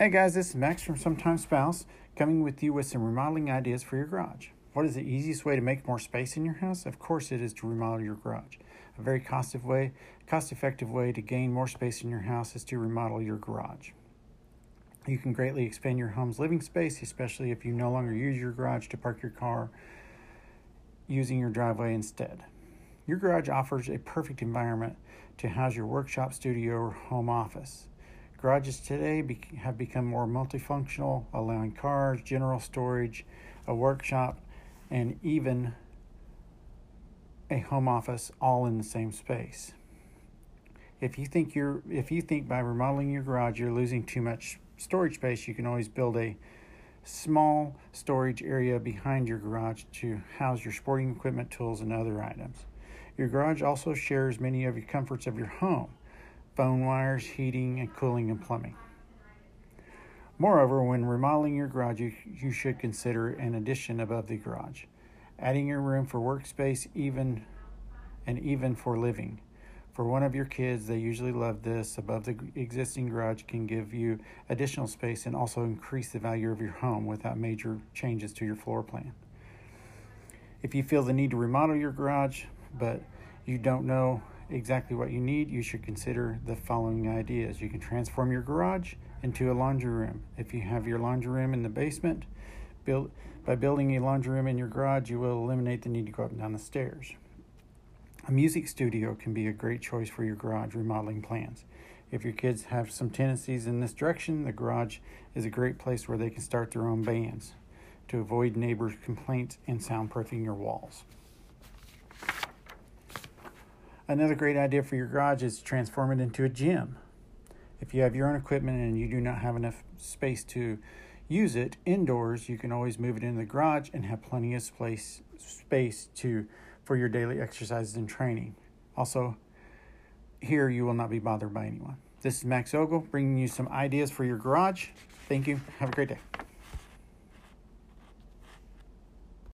Hey guys, this is Max from Sometimes Spouse coming with you with some remodeling ideas for your garage. What is the easiest way to make more space in your house? Of course, it is to remodel your garage. A very cost way, cost-effective way to gain more space in your house is to remodel your garage. You can greatly expand your home's living space, especially if you no longer use your garage to park your car using your driveway instead. Your garage offers a perfect environment to house your workshop, studio, or home office. Garages today be- have become more multifunctional, allowing cars, general storage, a workshop, and even a home office all in the same space. If you think you're if you think by remodeling your garage you're losing too much storage space, you can always build a small storage area behind your garage to house your sporting equipment, tools, and other items. Your garage also shares many of your comforts of your home phone wires, heating, and cooling and plumbing. Moreover, when remodeling your garage, you, you should consider an addition above the garage, adding a room for workspace, even and even for living. For one of your kids, they usually love this. Above the existing garage can give you additional space and also increase the value of your home without major changes to your floor plan. If you feel the need to remodel your garage, but you don't know exactly what you need, you should consider the following ideas. You can transform your garage into a laundry room. If you have your laundry room in the basement, build by building a laundry room in your garage, you will eliminate the need to go up and down the stairs. A music studio can be a great choice for your garage remodeling plans. If your kids have some tendencies in this direction, the garage is a great place where they can start their own bands to avoid neighbors' complaints and soundproofing your walls. Another great idea for your garage is to transform it into a gym. If you have your own equipment and you do not have enough space to use it indoors, you can always move it into the garage and have plenty of space space to for your daily exercises and training. Also, here you will not be bothered by anyone. This is Max Ogle bringing you some ideas for your garage. Thank you. Have a great day.